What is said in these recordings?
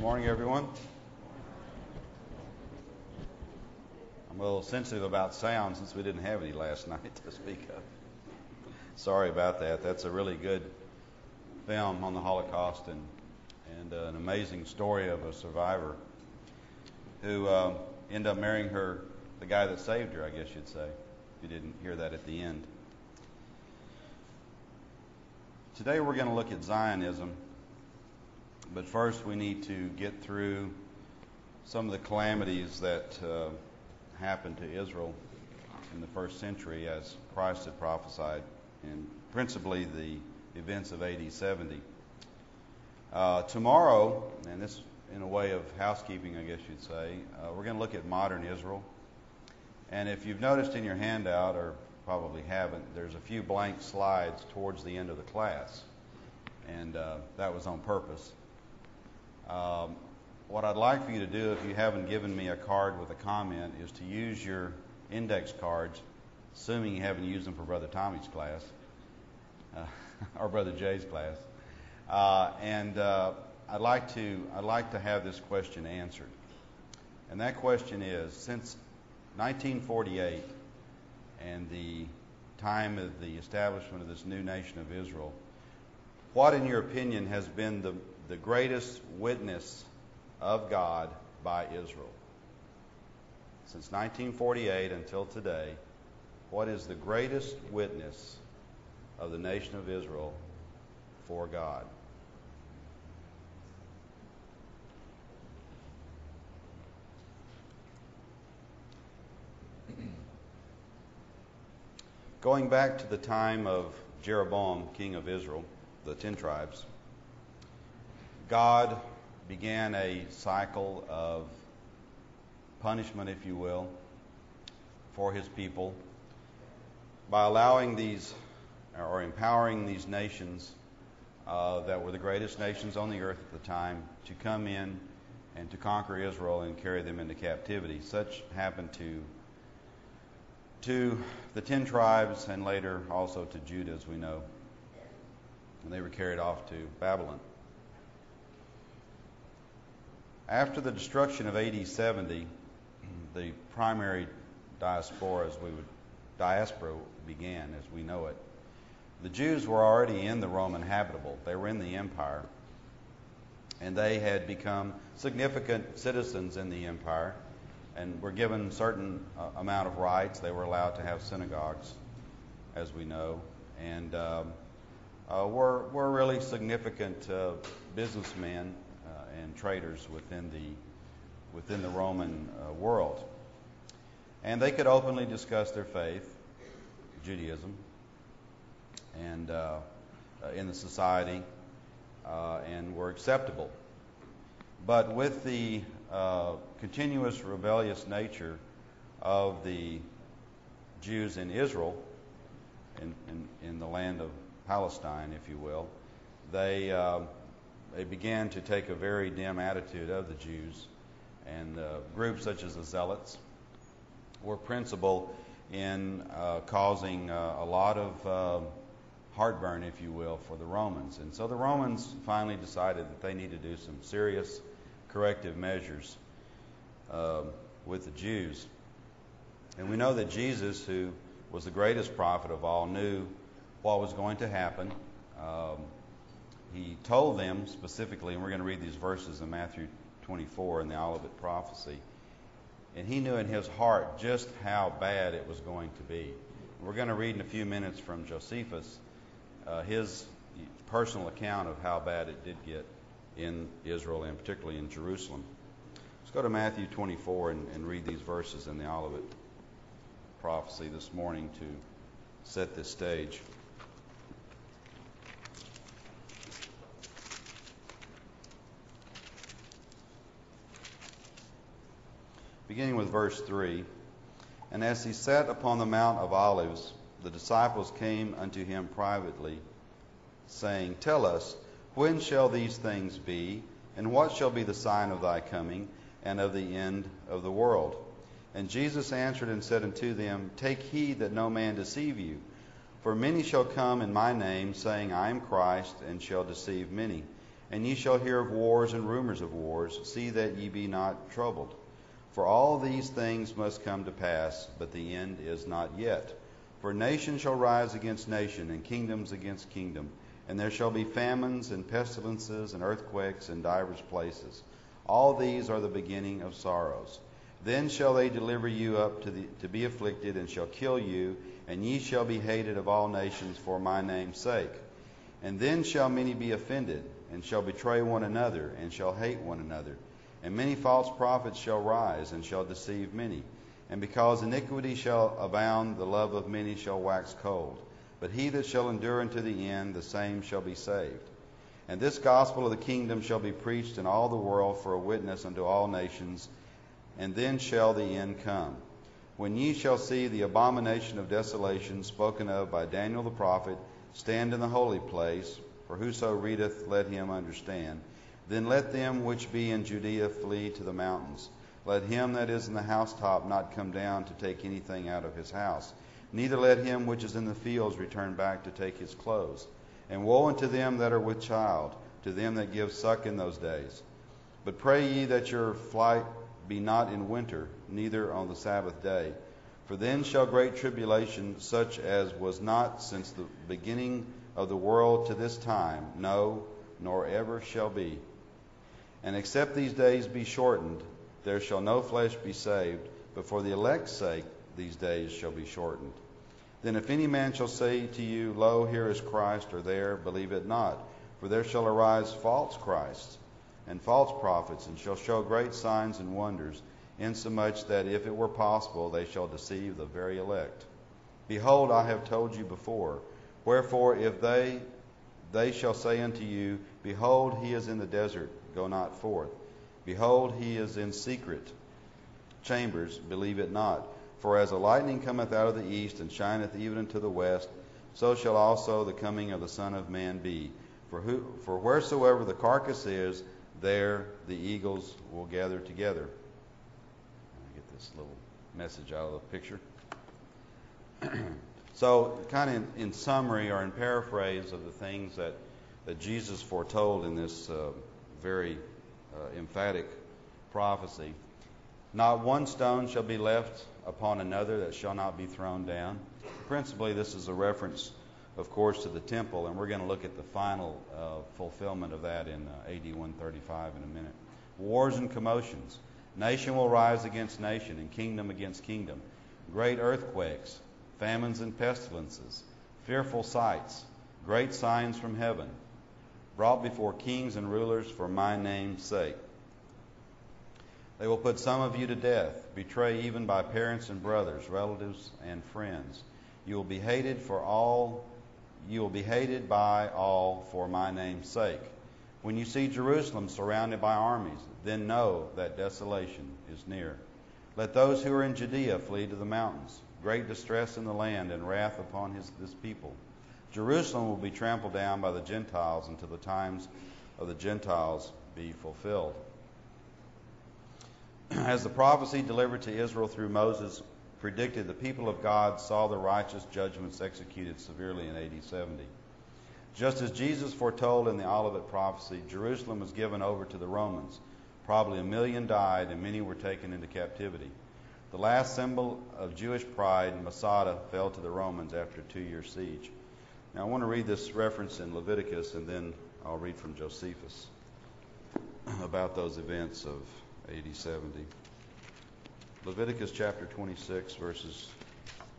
Good morning, everyone. I'm a little sensitive about sound since we didn't have any last night to speak of. Sorry about that. That's a really good film on the Holocaust and and uh, an amazing story of a survivor who uh, ended up marrying her, the guy that saved her, I guess you'd say. If you didn't hear that at the end. Today we're going to look at Zionism, but first we need to get through some of the calamities that uh, happened to Israel in the first century as Christ had prophesied, and principally the events of AD 70. Uh, tomorrow, and this in a way of housekeeping, I guess you'd say, uh, we're going to look at modern Israel. And if you've noticed in your handout, or probably haven't, there's a few blank slides towards the end of the class. And uh, that was on purpose. Um, what I'd like for you to do, if you haven't given me a card with a comment, is to use your index cards, assuming you haven't used them for Brother Tommy's class uh, or Brother Jay's class. Uh, and uh, I'd like to I'd like to have this question answered. And that question is: Since 1948 and the time of the establishment of this new nation of Israel, what, in your opinion, has been the, the greatest witness of God by Israel? Since 1948 until today, what is the greatest witness of the nation of Israel for God? Going back to the time of Jeroboam, king of Israel, the ten tribes, God began a cycle of punishment, if you will, for his people by allowing these or empowering these nations uh, that were the greatest nations on the earth at the time to come in and to conquer Israel and carry them into captivity. Such happened to to the ten tribes and later also to Judah, as we know. And they were carried off to Babylon. After the destruction of AD 70, the primary diaspora, as we would diaspora began, as we know it. The Jews were already in the Roman habitable; they were in the empire, and they had become significant citizens in the empire and were given certain uh, amount of rights. They were allowed to have synagogues, as we know, and um, uh, were were really significant uh, businessmen uh, and traders within the within the Roman uh, world. And they could openly discuss their faith, Judaism, and uh, in the society, and were acceptable. But with the continuous rebellious nature of the Jews in Israel, in, in, in the land of Palestine, if you will, they, uh, they began to take a very dim attitude of the Jews. And uh, groups such as the Zealots were principal in uh, causing uh, a lot of uh, heartburn, if you will, for the Romans. And so the Romans finally decided that they need to do some serious corrective measures um, with the Jews. And we know that Jesus, who was the greatest prophet of all, knew what was going to happen. Um, he told them specifically, and we're going to read these verses in Matthew 24 in the Olivet prophecy. And he knew in his heart just how bad it was going to be. We're going to read in a few minutes from Josephus uh, his personal account of how bad it did get in Israel and particularly in Jerusalem. Let's go to Matthew 24 and, and read these verses in the Olivet prophecy this morning to set this stage. Beginning with verse 3 And as he sat upon the Mount of Olives, the disciples came unto him privately, saying, Tell us, when shall these things be? And what shall be the sign of thy coming and of the end of the world? And Jesus answered and said unto them, Take heed that no man deceive you. For many shall come in my name, saying, I am Christ, and shall deceive many. And ye shall hear of wars and rumors of wars. See that ye be not troubled. For all these things must come to pass, but the end is not yet. For nation shall rise against nation, and kingdoms against kingdom. And there shall be famines and pestilences and earthquakes in divers places. All these are the beginning of sorrows. Then shall they deliver you up to, the, to be afflicted, and shall kill you, and ye shall be hated of all nations for my name's sake. And then shall many be offended and shall betray one another, and shall hate one another. And many false prophets shall rise, and shall deceive many. And because iniquity shall abound, the love of many shall wax cold. But he that shall endure unto the end, the same shall be saved. And this gospel of the kingdom shall be preached in all the world for a witness unto all nations, and then shall the end come. When ye shall see the abomination of desolation spoken of by Daniel the prophet stand in the holy place, for whoso readeth, let him understand. Then let them which be in Judea flee to the mountains. Let him that is in the housetop not come down to take anything out of his house. Neither let him which is in the fields return back to take his clothes. And woe unto them that are with child, to them that give suck in those days. But pray ye that your flight be not in winter, neither on the Sabbath day. For then shall great tribulation, such as was not since the beginning of the world to this time, no, nor ever shall be. And except these days be shortened, there shall no flesh be saved, but for the elect's sake these days shall be shortened. Then if any man shall say to you, Lo, here is Christ, or there, believe it not. For there shall arise false Christs and false prophets, and shall show great signs and wonders, insomuch that if it were possible, they shall deceive the very elect. Behold, I have told you before. Wherefore, if they they shall say unto you, Behold, he is in the desert, go not forth. Behold, he is in secret chambers, believe it not. For as a lightning cometh out of the east and shineth even unto the west, so shall also the coming of the Son of Man be. For, who, for wheresoever the carcass is, there the eagles will gather together. Let get this little message out of the picture. So, kind of in, in, summary or in paraphrase of the things that, that Jesus foretold in this uh, very uh, emphatic prophecy, not one stone shall be left upon another that shall not be thrown down. Principally, this is a reference, of course, to the temple, and we're going to look at the final uh, fulfillment of that in uh, AD 135 in a minute. Wars and commotions. Nation will rise against nation, and kingdom against kingdom. Great earthquakes, famines and pestilences, fearful sights, great signs from heaven, brought before kings and rulers for my name's sake. They will put some of you to death, betray even by parents and brothers, relatives and friends. You will be hated for all you will be hated by all for my name's sake. When you see Jerusalem surrounded by armies, then know that desolation is near. Let those who are in Judea flee to the mountains great distress in the land and wrath upon his, this people. Jerusalem will be trampled down by the Gentiles until the times of the Gentiles be fulfilled. As the prophecy delivered to Israel through Moses predicted, the people of God saw the righteous judgments executed severely in AD 70. Just as Jesus foretold in the Olivet prophecy, Jerusalem was given over to the Romans. Probably a million died, and many were taken into captivity. The last symbol of Jewish pride, Masada, fell to the Romans after a two year siege. Now, I want to read this reference in Leviticus, and then I'll read from Josephus about those events of AD 70. Leviticus chapter 26, verses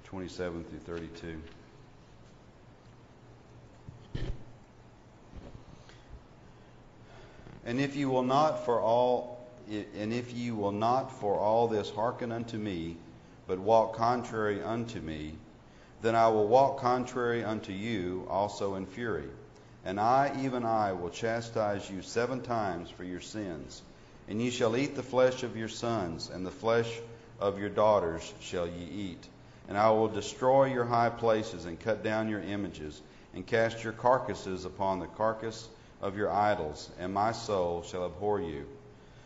27 through 32. And if you will not for all and if ye will not for all this hearken unto me, but walk contrary unto me, then I will walk contrary unto you also in fury. And I, even I, will chastise you seven times for your sins. And ye shall eat the flesh of your sons, and the flesh of your daughters shall ye eat. And I will destroy your high places, and cut down your images, and cast your carcasses upon the carcass of your idols, and my soul shall abhor you.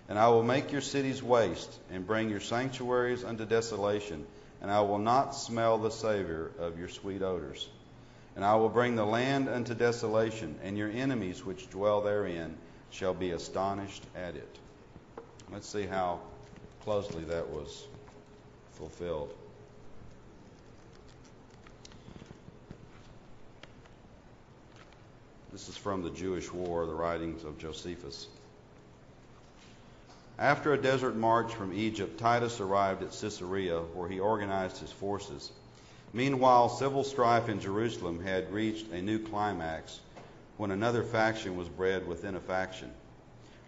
And I will make your cities waste, and bring your sanctuaries unto desolation, and I will not smell the savor of your sweet odors. And I will bring the land unto desolation, and your enemies which dwell therein, shall be astonished at it. Let's see how closely that was fulfilled. This is from the Jewish War, the writings of Josephus. After a desert march from Egypt, Titus arrived at Caesarea, where he organized his forces. Meanwhile, civil strife in Jerusalem had reached a new climax when another faction was bred within a faction,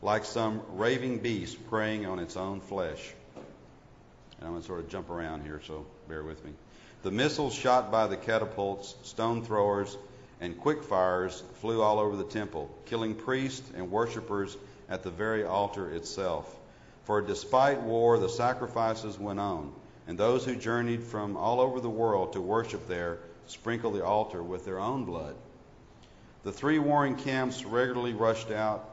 like some raving beast preying on its own flesh. And I'm going to sort of jump around here, so bear with me. The missiles shot by the catapults, stone throwers, and quick fires flew all over the temple, killing priests and worshippers at the very altar itself. For despite war, the sacrifices went on, and those who journeyed from all over the world to worship there sprinkled the altar with their own blood. The three warring camps regularly rushed out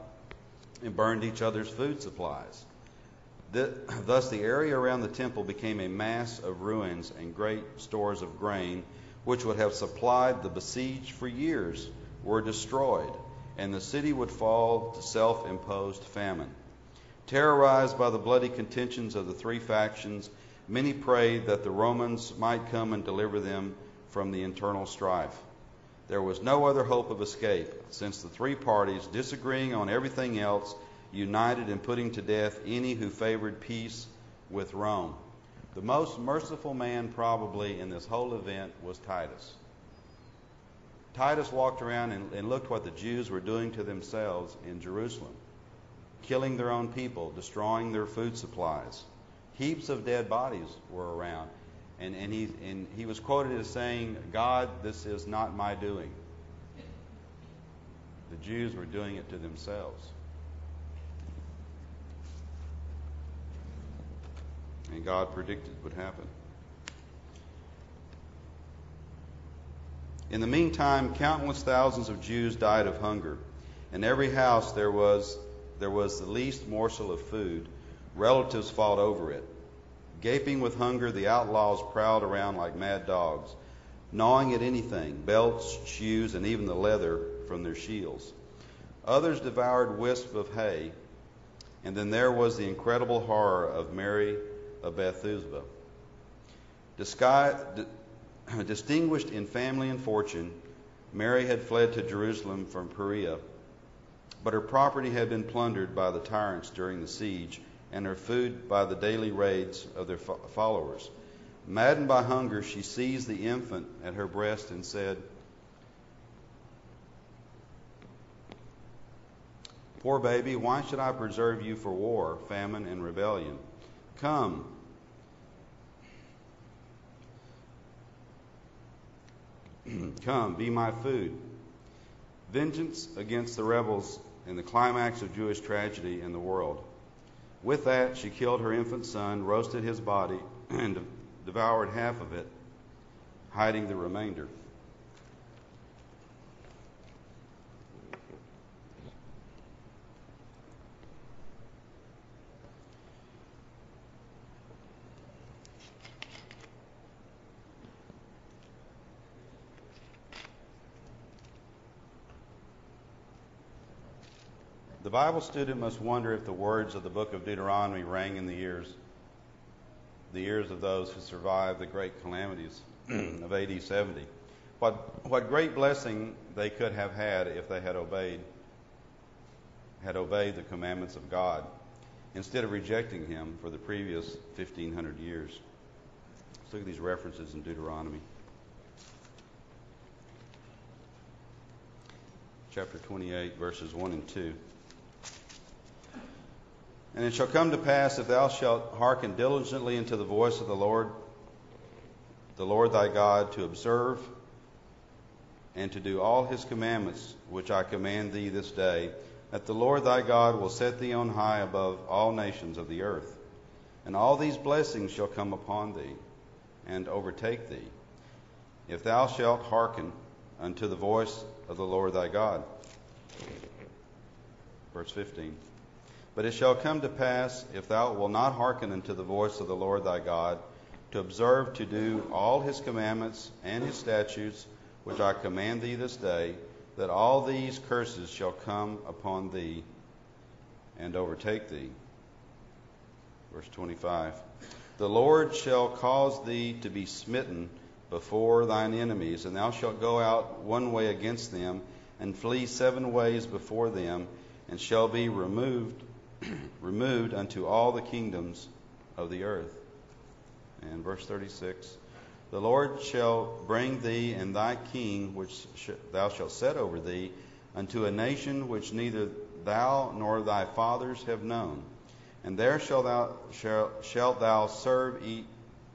and burned each other's food supplies. Thus, the area around the temple became a mass of ruins and great stores of grain, which would have supplied the besieged for years, were destroyed, and the city would fall to self imposed famine. Terrorized by the bloody contentions of the three factions, many prayed that the Romans might come and deliver them from the internal strife. There was no other hope of escape, since the three parties, disagreeing on everything else, united in putting to death any who favored peace with Rome. The most merciful man, probably, in this whole event was Titus. Titus walked around and, and looked what the Jews were doing to themselves in Jerusalem killing their own people, destroying their food supplies. Heaps of dead bodies were around. And, and, he, and he was quoted as saying, God, this is not my doing. The Jews were doing it to themselves. and God predicted would happen. In the meantime, countless thousands of Jews died of hunger. In every house there was there was the least morsel of food. Relatives fought over it. Gaping with hunger, the outlaws prowled around like mad dogs, gnawing at anything belts, shoes, and even the leather from their shields. Others devoured wisps of hay. And then there was the incredible horror of Mary of Bethezuba. distinguished in family and fortune, Mary had fled to Jerusalem from Perea, but her property had been plundered by the tyrants during the siege, and her food by the daily raids of their followers. Maddened by hunger, she seized the infant at her breast and said, Poor baby, why should I preserve you for war, famine, and rebellion? Come, Come, be my food. Vengeance against the rebels in the climax of Jewish tragedy in the world. With that, she killed her infant son, roasted his body, and devoured half of it, hiding the remainder. The Bible student must wonder if the words of the book of Deuteronomy rang in the ears, the ears of those who survived the great calamities of AD 70. What, what great blessing they could have had if they had obeyed, had obeyed the commandments of God instead of rejecting Him for the previous 1500 years. Let's look at these references in Deuteronomy. Chapter 28, verses 1 and 2. And it shall come to pass, if thou shalt hearken diligently unto the voice of the Lord, the Lord thy God, to observe and to do all his commandments which I command thee this day, that the Lord thy God will set thee on high above all nations of the earth. And all these blessings shall come upon thee and overtake thee, if thou shalt hearken unto the voice of the Lord thy God. Verse 15. But it shall come to pass, if thou wilt not hearken unto the voice of the Lord thy God, to observe to do all his commandments and his statutes, which I command thee this day, that all these curses shall come upon thee and overtake thee. Verse 25 The Lord shall cause thee to be smitten before thine enemies, and thou shalt go out one way against them, and flee seven ways before them, and shall be removed removed unto all the kingdoms of the earth. And verse 36 The Lord shall bring thee and thy king, which sh- thou shalt set over thee, unto a nation which neither thou nor thy fathers have known. And there shalt thou, shall, shalt thou serve, eat,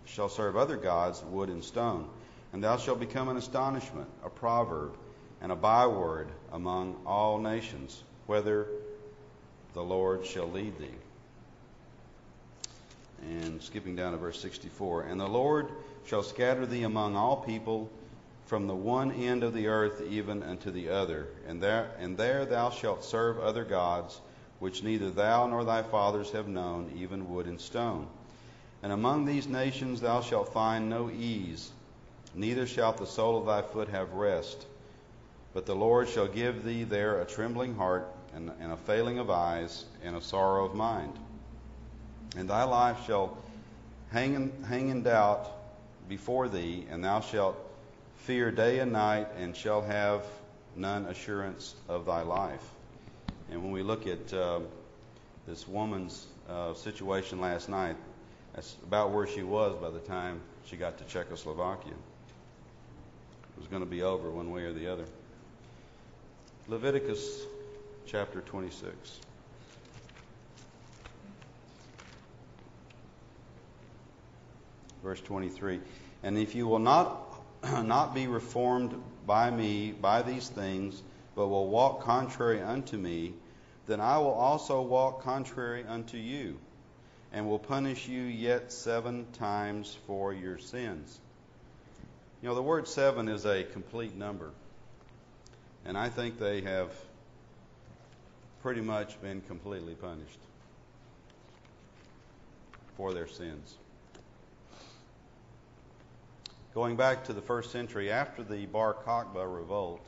shall serve other gods, wood and stone. And thou shalt become an astonishment, a proverb, and a byword among all nations, whether the Lord shall lead thee. And skipping down to verse 64 And the Lord shall scatter thee among all people from the one end of the earth even unto the other. And there, and there thou shalt serve other gods, which neither thou nor thy fathers have known, even wood and stone. And among these nations thou shalt find no ease, neither shalt the sole of thy foot have rest. But the Lord shall give thee there a trembling heart, and, and a failing of eyes, and a sorrow of mind. And thy life shall hang in, hang in doubt before thee, and thou shalt fear day and night, and shall have none assurance of thy life. And when we look at uh, this woman's uh, situation last night, that's about where she was by the time she got to Czechoslovakia. It was going to be over one way or the other. Leviticus chapter 26. Verse 23. And if you will not not be reformed by me by these things, but will walk contrary unto me, then I will also walk contrary unto you, and will punish you yet seven times for your sins. You know, the word seven is a complete number. And I think they have pretty much been completely punished for their sins. Going back to the first century, after the Bar Kokhba revolt,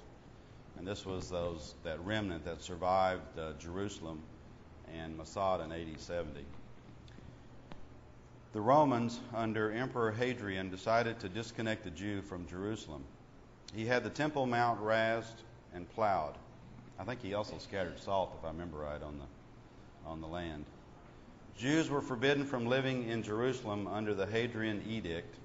and this was those that remnant that survived uh, Jerusalem and Masada in AD 70. The Romans, under Emperor Hadrian, decided to disconnect the Jew from Jerusalem. He had the Temple Mount razed and plowed. I think he also scattered salt, if I remember right, on the on the land. Jews were forbidden from living in Jerusalem under the Hadrian edict,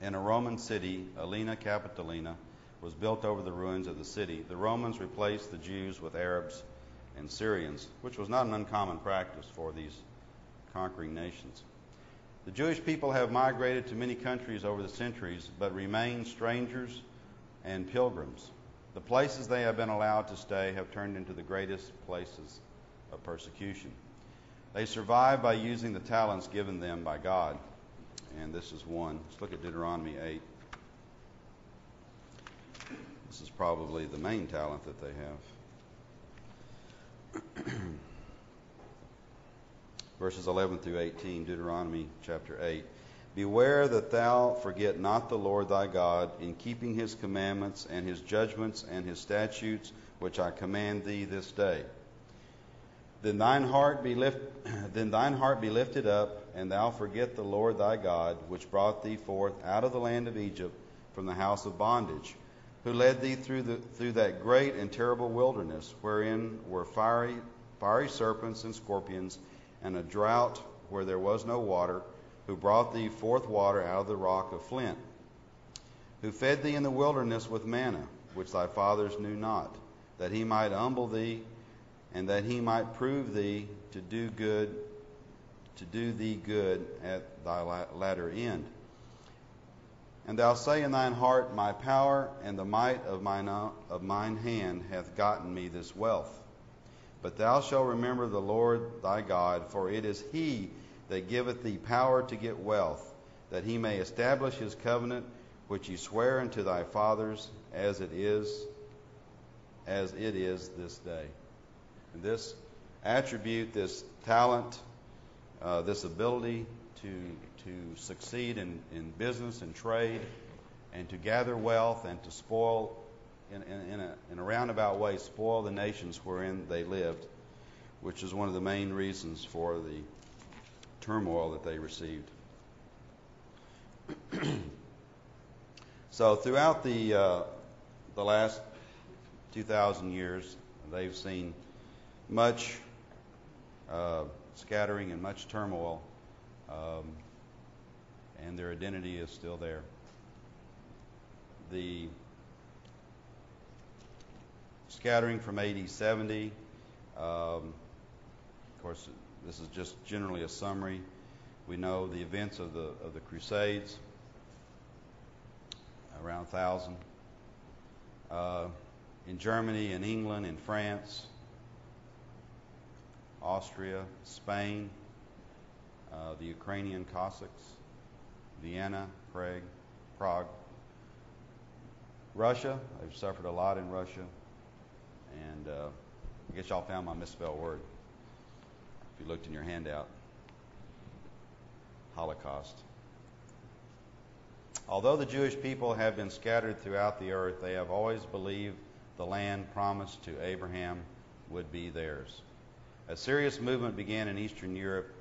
and a Roman city, Aelia Capitolina, was built over the ruins of the city. The Romans replaced the Jews with Arabs and Syrians, which was not an uncommon practice for these conquering nations. The Jewish people have migrated to many countries over the centuries, but remain strangers and pilgrims. The places they have been allowed to stay have turned into the greatest places of persecution. They survive by using the talents given them by God. And this is one. Let's look at Deuteronomy 8. This is probably the main talent that they have. Verses 11 through 18, Deuteronomy chapter 8. Beware that thou forget not the Lord thy God in keeping his commandments and his judgments and his statutes, which I command thee this day. Then thine heart be lift, then thine heart be lifted up, and thou forget the Lord thy God, which brought thee forth out of the land of Egypt from the house of bondage, who led thee through the through that great and terrible wilderness, wherein were fiery fiery serpents and scorpions, and a drought where there was no water who brought thee forth water out of the rock of flint, who fed thee in the wilderness with manna, which thy fathers knew not, that he might humble thee, and that he might prove thee to do good, to do thee good at thy latter end. And thou say in thine heart, My power and the might of mine, of mine hand hath gotten me this wealth. But thou shalt remember the Lord thy God, for it is he that giveth thee power to get wealth, that he may establish his covenant which he sware unto thy fathers as it is as it is this day. And this attribute, this talent, uh, this ability to to succeed in, in business and trade and to gather wealth and to spoil in, in, in, a, in a roundabout way spoil the nations wherein they lived which is one of the main reasons for the turmoil that they received. so throughout the uh, the last 2,000 years, they've seen much uh, scattering and much turmoil, um, and their identity is still there. The scattering from AD 70, um, of course, this is just generally a summary. We know the events of the of the Crusades, around 1,000. Uh, in Germany in England in France, Austria, Spain, uh, the Ukrainian Cossacks, Vienna, Prague, Prague, Russia. They've suffered a lot in Russia, and uh, I guess y'all found my misspelled word. If you looked in your handout, Holocaust. Although the Jewish people have been scattered throughout the earth, they have always believed the land promised to Abraham would be theirs. A serious movement began in Eastern Europe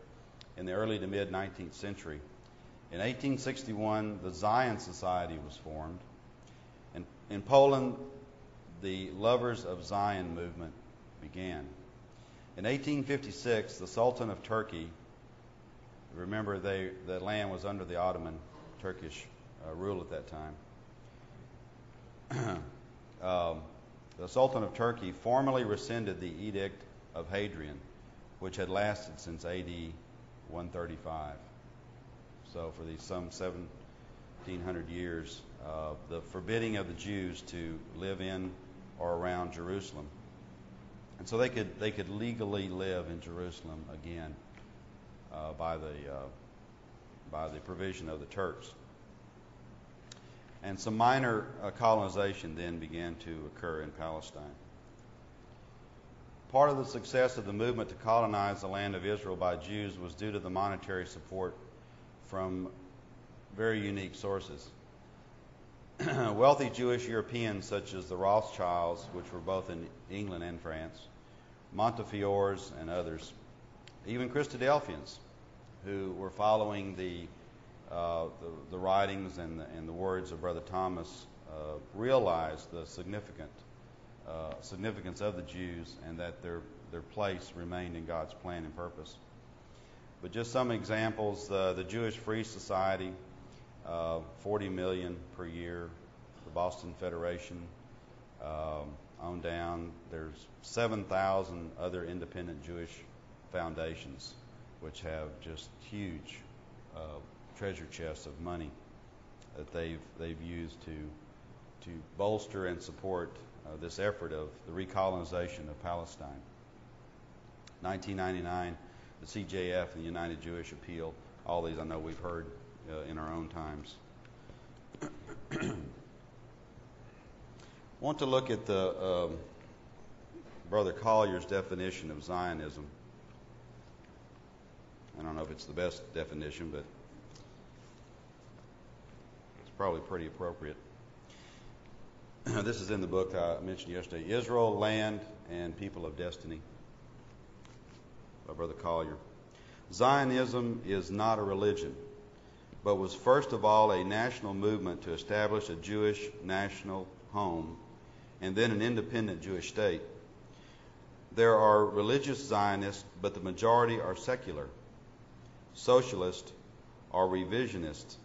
in the early to mid 19th century. In 1861, the Zion Society was formed. And in Poland, the Lovers of Zion movement began. In 1856, the Sultan of Turkey, remember they, the land was under the Ottoman Turkish uh, rule at that time. um, the Sultan of Turkey formally rescinded the Edict of Hadrian, which had lasted since AD 135. So, for these some 1700 years, uh, the forbidding of the Jews to live in or around Jerusalem. And so they could, they could legally live in Jerusalem again uh, by, the, uh, by the provision of the Turks. And some minor uh, colonization then began to occur in Palestine. Part of the success of the movement to colonize the land of Israel by Jews was due to the monetary support from very unique sources. Wealthy Jewish Europeans, such as the Rothschilds, which were both in England and France, Montefiores, and others, even Christadelphians, who were following the uh, the, the, writings and the, and the, words of Brother Thomas uh, realized the significant uh, significance of the Jews and that their their place remained in God's plan and purpose. But just some examples: the Jewish Free Society, uh, 40 million per year. The Boston Federation, um, on down. There's 7,000 other independent Jewish foundations, which have just huge uh, treasure chests of money that they've they've used to to bolster and support uh, this effort of the recolonization of Palestine. 1999, the CJF and the United Jewish Appeal. All these I know we've heard in our own times. I want to look at the um, Brother Collier's definition of Zionism. I don't know if it's the best definition, but it's probably pretty appropriate. this is in the book I mentioned yesterday Israel, Land, and People of Destiny by Brother Collier. Zionism is not a religion, but was first of all a national movement to establish a Jewish national home and then an independent Jewish state. There are religious Zionists, but the majority are secular, socialist, or revisionist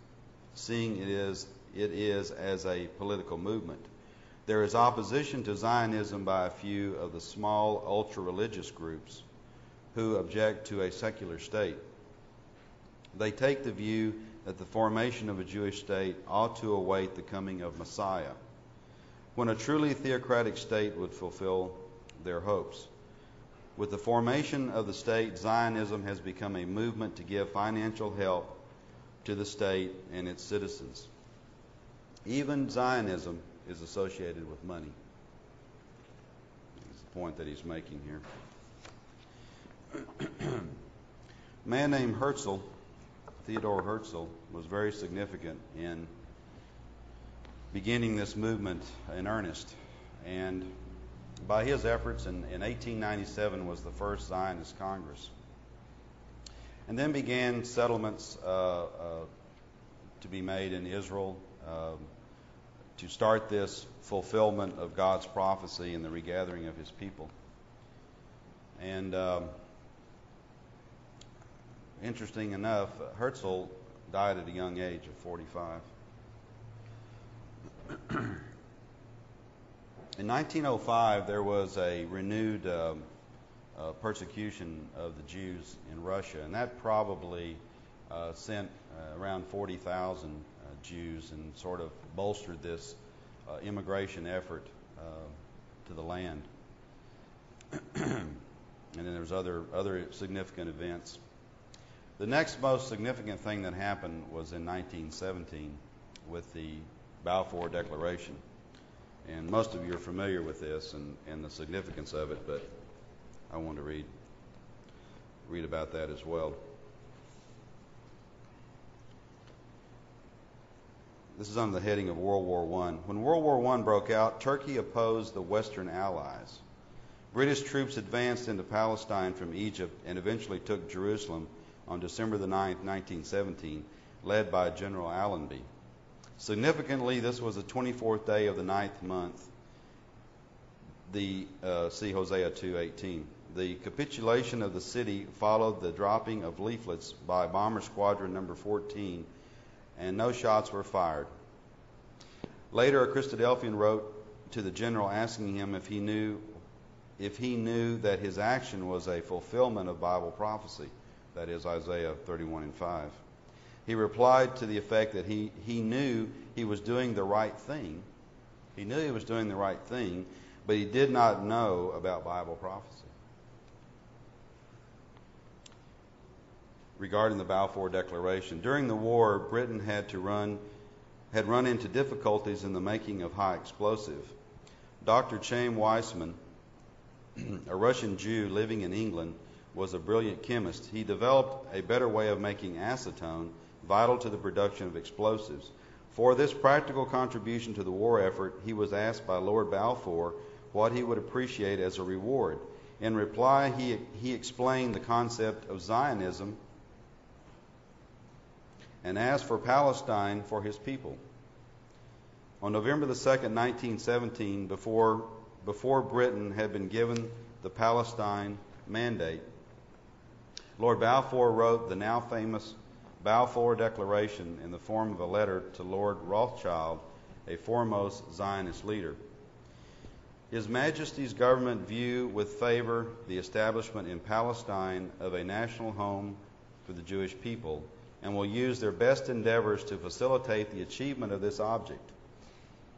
seeing it is, it is as a political movement. There is opposition to Zionism by a few of the small ultra religious groups who object to a secular state. They take the view that the formation of a Jewish state ought to await the coming of Messiah, when a truly theocratic state would fulfill their hopes. With the formation of the state, Zionism has become a movement to give financial help to the state and its citizens. Even Zionism is associated with money. That's the point that he's making here. A man named Herzl, Theodore Herzl, was very significant in beginning this movement in earnest. And by his efforts in, in 1897 was the first Zionist Congress. And then began settlements uh, uh, to be made in Israel um, to start this fulfillment of God's prophecy and the regathering of his people. And um, interesting enough, Herzl died at a young age of 45. In 1905, there was a renewed um, uh, persecution of the Jews in Russia, and that probably uh, sent uh, around 40,000 uh, Jews and sort of bolstered this uh, immigration effort uh, to the land. and then there was other other significant events. The next most significant thing that happened was in 1917 with the Balfour Declaration. And most of you are familiar with this and, and the significance of it, but I want to read read about that as well. This is under the heading of World War I. When World War I broke out, Turkey opposed the Western Allies. British troops advanced into Palestine from Egypt and eventually took Jerusalem on December the 9th, 1917, led by General Allenby. Significantly, this was the 24th day of the ninth month. The uh, see Hosea 2:18. The capitulation of the city followed the dropping of leaflets by Bomber Squadron Number 14, and no shots were fired. Later, a Christadelphian wrote to the general asking him if he knew if he knew that his action was a fulfillment of Bible prophecy, that is Isaiah 31 and 5. He replied to the effect that he, he knew he was doing the right thing. He knew he was doing the right thing, but he did not know about Bible prophecy. Regarding the Balfour Declaration, during the war, Britain had to run had run into difficulties in the making of high explosive. Dr. Chaim Weizmann, a Russian Jew living in England, was a brilliant chemist. He developed a better way of making acetone vital to the production of explosives. For this practical contribution to the war effort, he was asked by Lord Balfour what he would appreciate as a reward. In reply, he, he explained the concept of Zionism and asked for Palestine for his people. On November the 2nd, 1917, before, before Britain had been given the Palestine mandate, Lord Balfour wrote the now famous Balfour Declaration in the form of a letter to Lord Rothschild, a foremost Zionist leader. His Majesty's government view with favor the establishment in Palestine of a national home for the Jewish people and will use their best endeavors to facilitate the achievement of this object.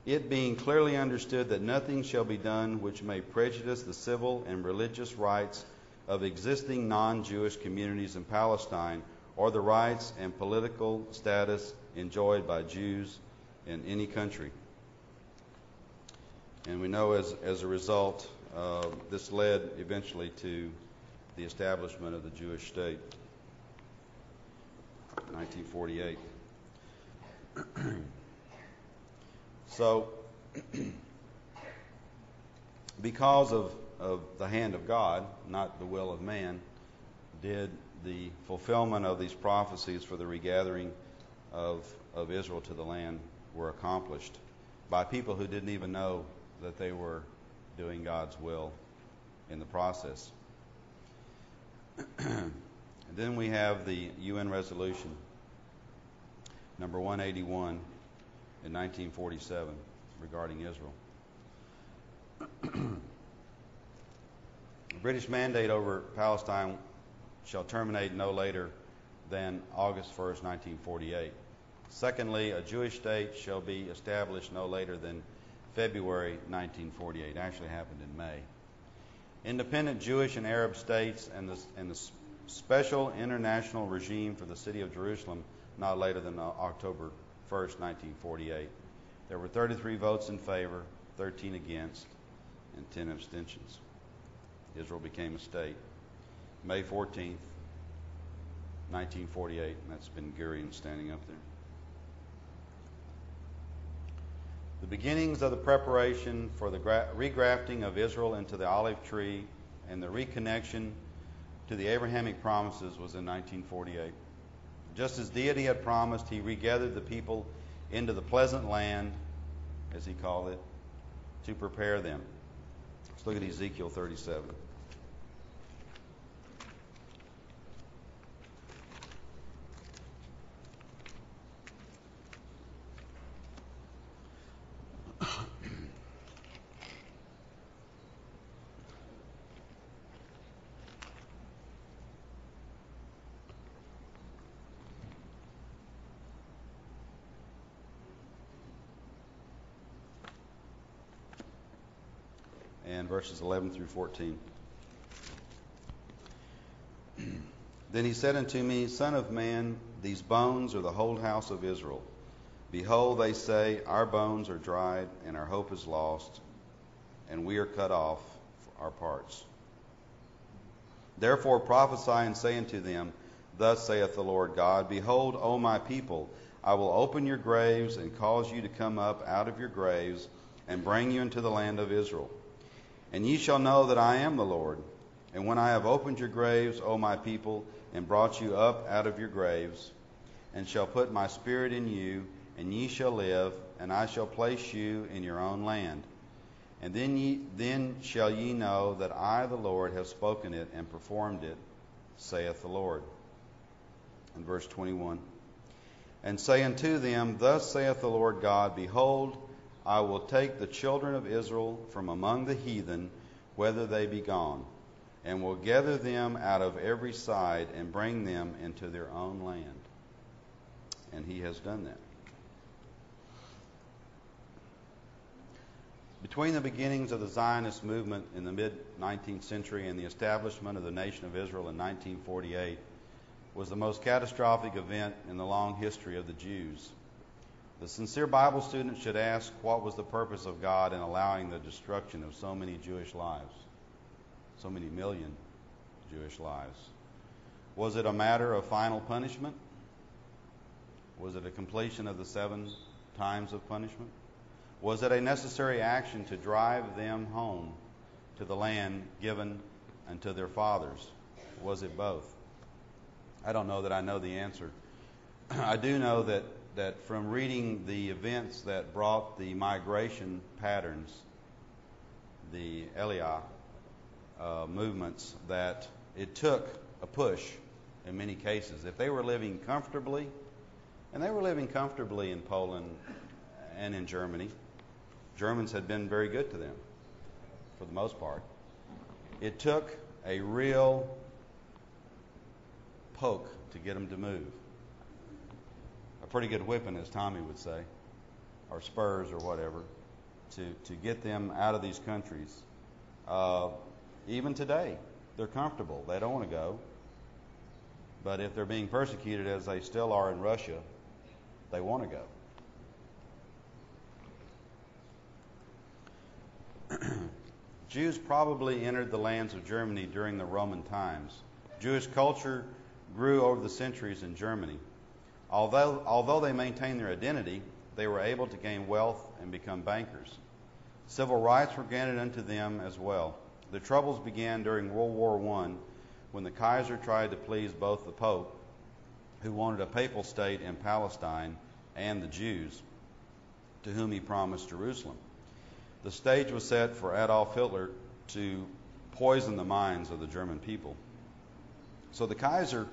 It being clearly understood that nothing shall be done which may prejudice the civil and religious rights of existing non Jewish communities in Palestine or the rights and political status enjoyed by Jews in any country. And we know as, as a result, uh, this led eventually to the establishment of the Jewish state, in 1948. so, because of, of the hand of God, not the will of man, did the fulfillment of these prophecies for the regathering of, of Israel to the land were accomplished by people who didn't even know that they were doing God's will in the process. then we have the UN resolution number 181 in 1947 regarding Israel. the British mandate over Palestine shall terminate no later than August 1, 1948. Secondly, a Jewish state shall be established no later than February 1948. It actually happened in May. Independent Jewish and Arab states and the, and the special international regime for the city of Jerusalem not later than uh, October 1, 1948. There were 33 votes in favor, 13 against, and 10 abstentions. Israel became a state. May 14th, 1948, and that's Ben Gurion standing up there. The beginnings of the preparation for the gra- regrafting of Israel into the olive tree and the reconnection to the Abrahamic promises was in 1948. Just as deity had promised, he regathered the people into the pleasant land, as he called it, to prepare them. Let's look at Ezekiel 37. and verses 11 through 14. then he said unto me, Son of man, these bones are the whole house of Israel. Behold, they say, Our bones are dried, and our hope is lost, and we are cut off our parts. Therefore prophesy and say unto them, Thus saith the Lord God, Behold, O my people, I will open your graves and cause you to come up out of your graves and bring you into the land of Israel. And ye shall know that I am the Lord. And when I have opened your graves, O my people, and brought you up out of your graves, and shall put my spirit in you, and ye shall live, and I shall place you in your own land. And then ye then shall ye know that I the Lord have spoken it and performed it, saith the Lord. In verse 21. And say unto them, Thus saith the Lord God, Behold, I will take the children of Israel from among the heathen, whether they be gone, and will gather them out of every side and bring them into their own land. And he has done that. Between the beginnings of the Zionist movement in the mid 19th century and the establishment of the nation of Israel in 1948 was the most catastrophic event in the long history of the Jews. The sincere Bible student should ask what was the purpose of God in allowing the destruction of so many Jewish lives, so many million Jewish lives. Was it a matter of final punishment? Was it a completion of the seven times of punishment? Was it a necessary action to drive them home to the land given unto their fathers? Was it both? I don't know that I know the answer. I do know that that from reading the events that brought the migration patterns, the Aliyah uh, movements, that it took a push in many cases. If they were living comfortably, and they were living comfortably in Poland and in Germany, Germans had been very good to them for the most part. It took a real poke to get them to move pretty good whipping, as Tommy would say, or spurs or whatever, to, to get them out of these countries. Uh, even today, they're comfortable. They don't want to go. But if they're being persecuted, as they still are in Russia, they want to go. Jews probably entered the lands of Germany during the Roman times. Jewish culture grew over the centuries in Germany. Although, although they maintained their identity, they were able to gain wealth and become bankers. Civil rights were granted unto them as well. The troubles began during World War I when the Kaiser tried to please both the Pope, who wanted a papal state in Palestine, and the Jews, to whom he promised Jerusalem. The stage was set for Adolf Hitler to poison the minds of the German people. So the Kaiser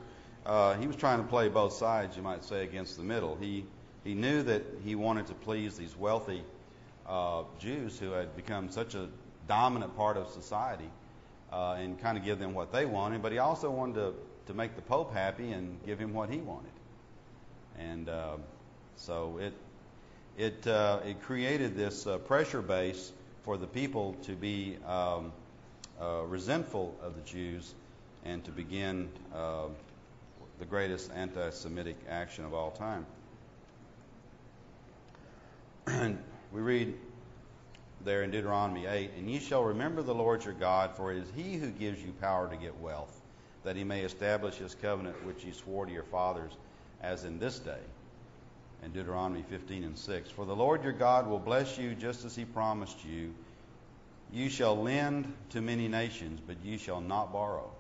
uh, he was trying to play both sides, you might say, against the middle. He he knew that he wanted to please these wealthy uh, Jews who had become such a dominant part of society uh, and kind of give them what they wanted, but he also wanted to to make the Pope happy and give him what he wanted. And uh, so it it uh, it created this uh, pressure base for the people to be um, uh, resentful of the Jews and to begin uh, the greatest anti Semitic action of all time. And we read there in Deuteronomy 8 And ye shall remember the Lord your God, for it is he who gives you power to get wealth, that he may establish his covenant which he swore to your fathers, as in this day. and Deuteronomy 15 and 6. For the Lord your God will bless you just as he promised you. You shall lend to many nations, but you shall not borrow.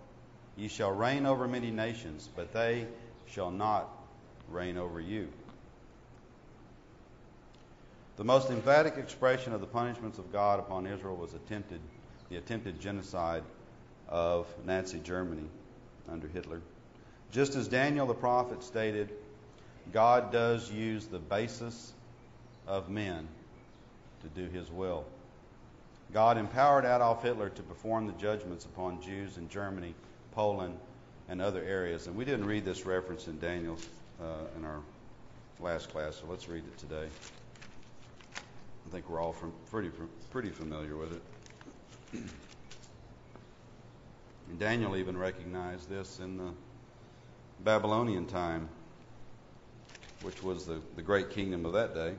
You shall reign over many nations, but they shall not reign over you. The most emphatic expression of the punishments of God upon Israel was attempted, the attempted genocide of Nazi Germany under Hitler. Just as Daniel the prophet stated, God does use the basis of men to do his will. God empowered Adolf Hitler to perform the judgments upon Jews in Germany, Poland, and other areas. And we didn't read this reference in Daniel uh, in our last class, so let's read it today. I think we're all from, pretty pretty familiar with it. and Daniel even recognized this in the Babylonian time, which was the, the great kingdom of that day.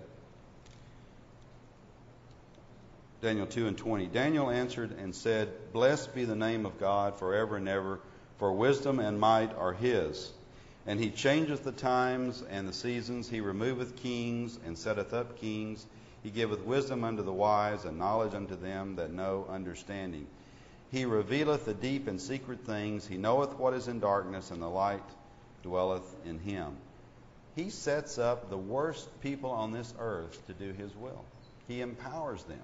Daniel 2 and 20. Daniel answered and said, Blessed be the name of God forever and ever, for wisdom and might are his. And he changeth the times and the seasons. He removeth kings and setteth up kings. He giveth wisdom unto the wise and knowledge unto them that know understanding. He revealeth the deep and secret things. He knoweth what is in darkness, and the light dwelleth in him. He sets up the worst people on this earth to do his will. He empowers them.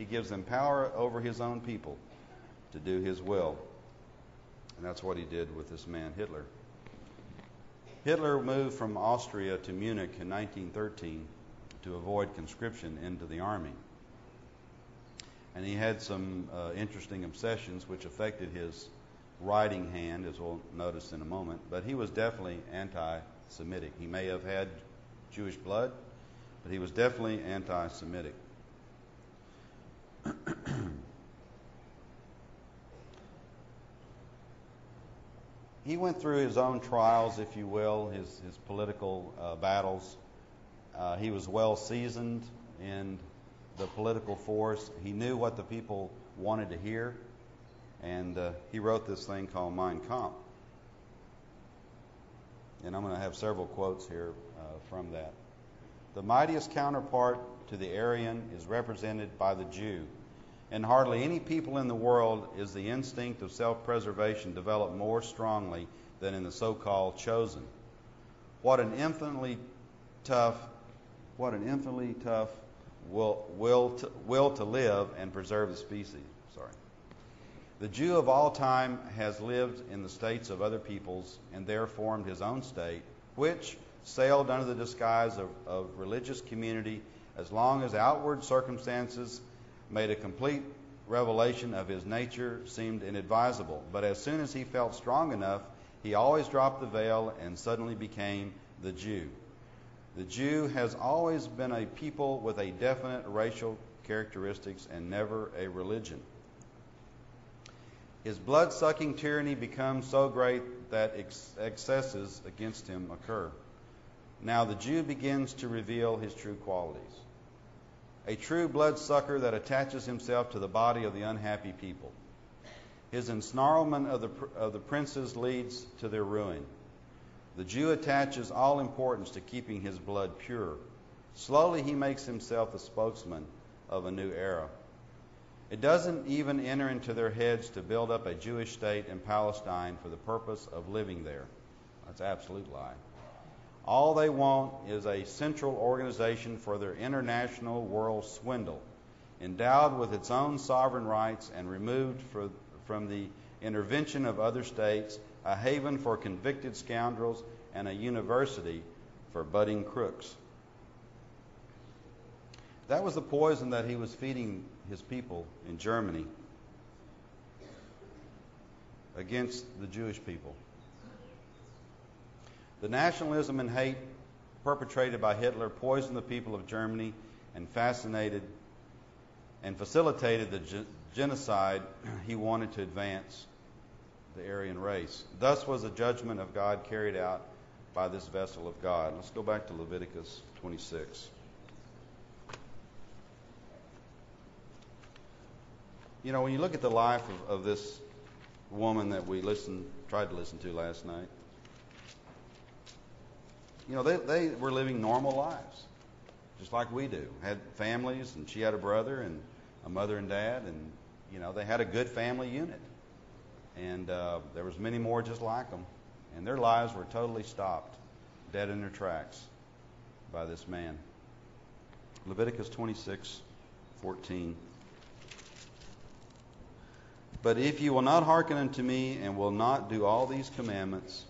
He gives them power over his own people to do his will. And that's what he did with this man, Hitler. Hitler moved from Austria to Munich in 1913 to avoid conscription into the army. And he had some uh, interesting obsessions which affected his writing hand, as we'll notice in a moment. But he was definitely anti Semitic. He may have had Jewish blood, but he was definitely anti Semitic. he went through his own trials, if you will, his, his political uh, battles. Uh, he was well seasoned in the political force. He knew what the people wanted to hear, and uh, he wrote this thing called Mein Kampf. And I'm going to have several quotes here uh, from that. The mightiest counterpart to the Aryan is represented by the Jew. In hardly any people in the world is the instinct of self preservation developed more strongly than in the so called chosen. What an infinitely tough, what an infinitely tough will, will, to, will to live and preserve the species. Sorry. The Jew of all time has lived in the states of other peoples and there formed his own state, which sailed under the disguise of, of religious community as long as outward circumstances made a complete revelation of his nature seemed inadvisable. But as soon as he felt strong enough, he always dropped the veil and suddenly became the Jew. The Jew has always been a people with a definite racial characteristics and never a religion. His blood sucking tyranny becomes so great that ex- excesses against him occur. Now the Jew begins to reveal his true qualities. A true bloodsucker that attaches himself to the body of the unhappy people. His ensnarlment of the, of the princes leads to their ruin. The Jew attaches all importance to keeping his blood pure. Slowly, he makes himself the spokesman of a new era. It doesn't even enter into their heads to build up a Jewish state in Palestine for the purpose of living there. That's absolute lie. All they want is a central organization for their international world swindle, endowed with its own sovereign rights and removed for, from the intervention of other states, a haven for convicted scoundrels, and a university for budding crooks. That was the poison that he was feeding his people in Germany against the Jewish people. The nationalism and hate perpetrated by Hitler poisoned the people of Germany and fascinated and facilitated the ge- genocide he wanted to advance the Aryan race. Thus was the judgment of God carried out by this vessel of God. Let's go back to Leviticus 26. You know, when you look at the life of, of this woman that we listened, tried to listen to last night, you know, they, they were living normal lives, just like we do. Had families, and she had a brother and a mother and dad, and you know, they had a good family unit. And uh, there was many more just like them, and their lives were totally stopped, dead in their tracks, by this man. Leviticus 26:14. But if you will not hearken unto me and will not do all these commandments,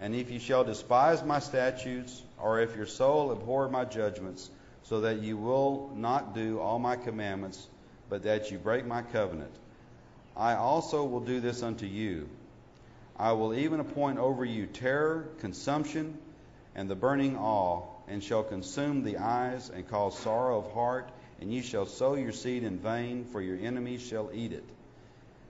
and if you shall despise my statutes, or if your soul abhor my judgments, so that you will not do all my commandments, but that you break my covenant, I also will do this unto you. I will even appoint over you terror, consumption, and the burning awe, and shall consume the eyes, and cause sorrow of heart, and ye shall sow your seed in vain, for your enemies shall eat it.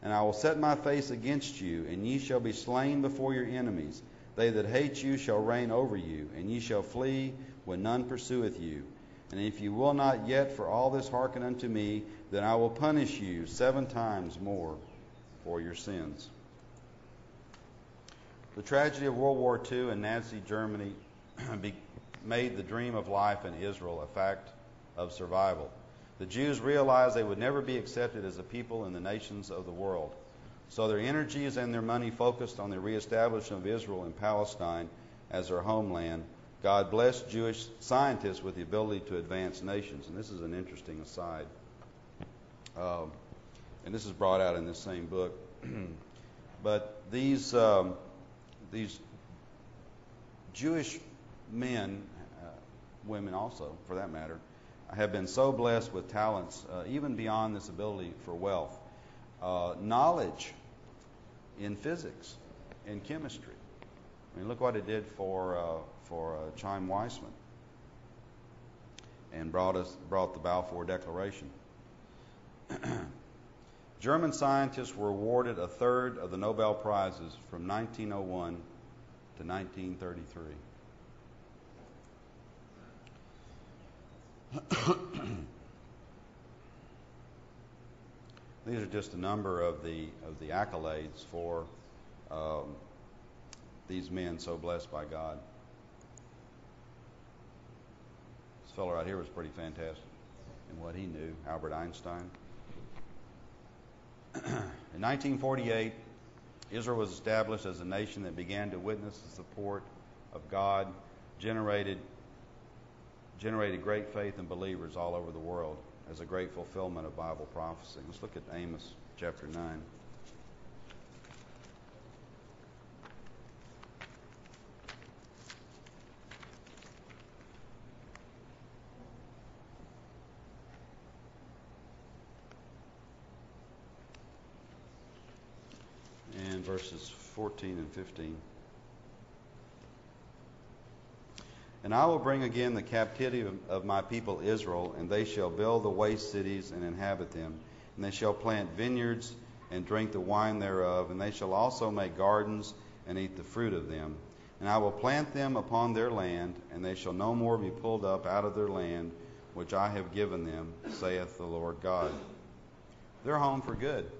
And I will set my face against you, and ye shall be slain before your enemies. They that hate you shall reign over you, and ye shall flee when none pursueth you. And if you will not yet for all this hearken unto me, then I will punish you seven times more for your sins. The tragedy of World War II and Nazi Germany made the dream of life in Israel a fact of survival. The Jews realized they would never be accepted as a people in the nations of the world. So their energies and their money focused on the reestablishment of Israel and Palestine as their homeland. God blessed Jewish scientists with the ability to advance nations. And this is an interesting aside. Um, and this is brought out in this same book. but these, um, these Jewish men, uh, women also, for that matter, have been so blessed with talents, uh, even beyond this ability for wealth. Uh, knowledge in physics, in chemistry. I mean, look what it did for uh, for uh, Chaim Weizmann, and brought us brought the Balfour Declaration. German scientists were awarded a third of the Nobel prizes from 1901 to 1933. These are just a number of the of the accolades for um, these men so blessed by God. This fellow right here was pretty fantastic in what he knew, Albert Einstein. in 1948, Israel was established as a nation that began to witness the support of God, generated generated great faith in believers all over the world as a great fulfillment of Bible prophecy. Let's look at Amos chapter 9. And verses 14 and 15. And I will bring again the captivity of, my people Israel, and they shall build the waste cities and inhabit them. And they shall plant vineyards and drink the wine thereof, and they shall also make gardens and eat the fruit of them. And I will plant them upon their land, and they shall no more be pulled up out of their land, which I have given them, saith the Lord God. They're home for good.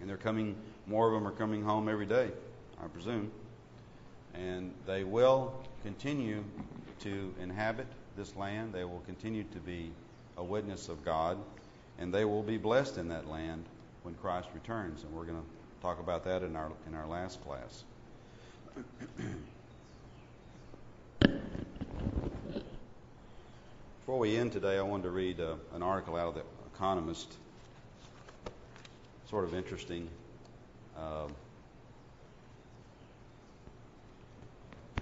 And they're coming, more of them are coming home every day, I presume and they will continue to inhabit this land. They will continue to be a witness of God, and they will be blessed in that land when Christ returns. And we're going to talk about that in our in our last class. Before we end today, I wanted to read uh, an article out of the Economist. Sort of interesting. Uh,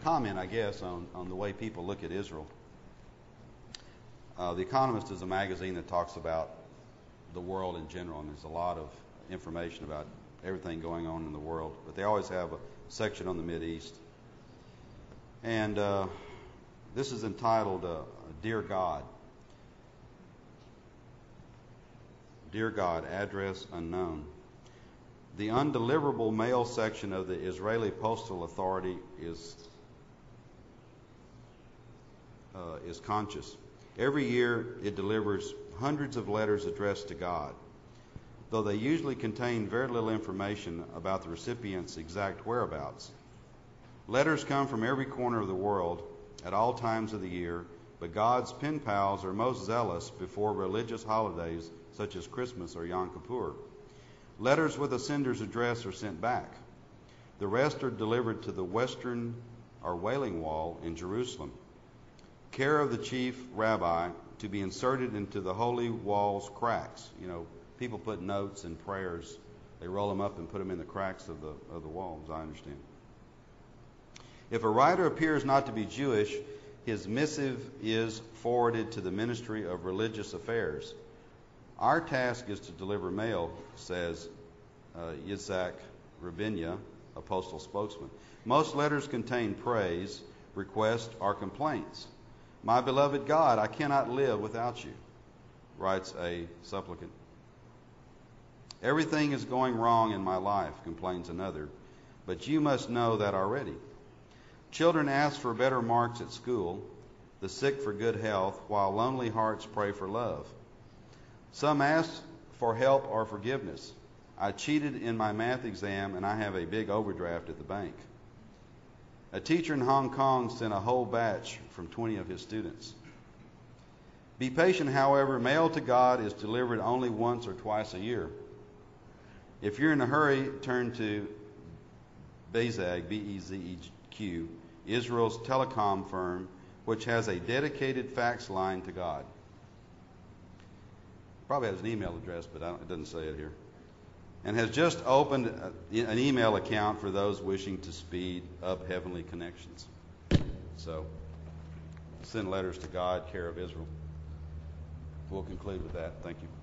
comment, I guess, on, on the way people look at Israel. Uh, the Economist is a magazine that talks about the world in general, and there's a lot of information about everything going on in the world. But they always have a section on the Mid East. And uh, this is entitled uh, Dear God. Dear God, address unknown. The undeliverable mail section of the Israeli Postal Authority is uh, is conscious. Every year, it delivers hundreds of letters addressed to God. Though they usually contain very little information about the recipient's exact whereabouts, Letters come from every corner of the world at all times of the year, but God's pen pals are most zealous before religious holidays such as Christmas or Yom Kippur. Letters with a sender's address are sent back. The rest are delivered to the western or wailing wall in Jerusalem. Care of the chief rabbi to be inserted into the holy wall's cracks. You know, people put notes and prayers, they roll them up and put them in the cracks of the, of the walls, I understand. If a writer appears not to be Jewish, his missive is forwarded to the Ministry of Religious Affairs. Our task is to deliver mail, says uh, Yitzhak Rabinia, a postal spokesman. Most letters contain praise, requests, or complaints. My beloved God, I cannot live without you, writes a supplicant. Everything is going wrong in my life, complains another, but you must know that already. Children ask for better marks at school, the sick for good health, while lonely hearts pray for love. Some ask for help or forgiveness. I cheated in my math exam and I have a big overdraft at the bank. A teacher in Hong Kong sent a whole batch from 20 of his students. Be patient, however, mail to God is delivered only once or twice a year. If you're in a hurry, turn to B E Z E Q, Israel's telecom firm, which has a dedicated fax line to God. Probably has an email address, but it doesn't say it here. And has just opened uh, an email account for those wishing to speed up heavenly connections. So, send letters to God, care of Israel. We'll conclude with that. Thank you.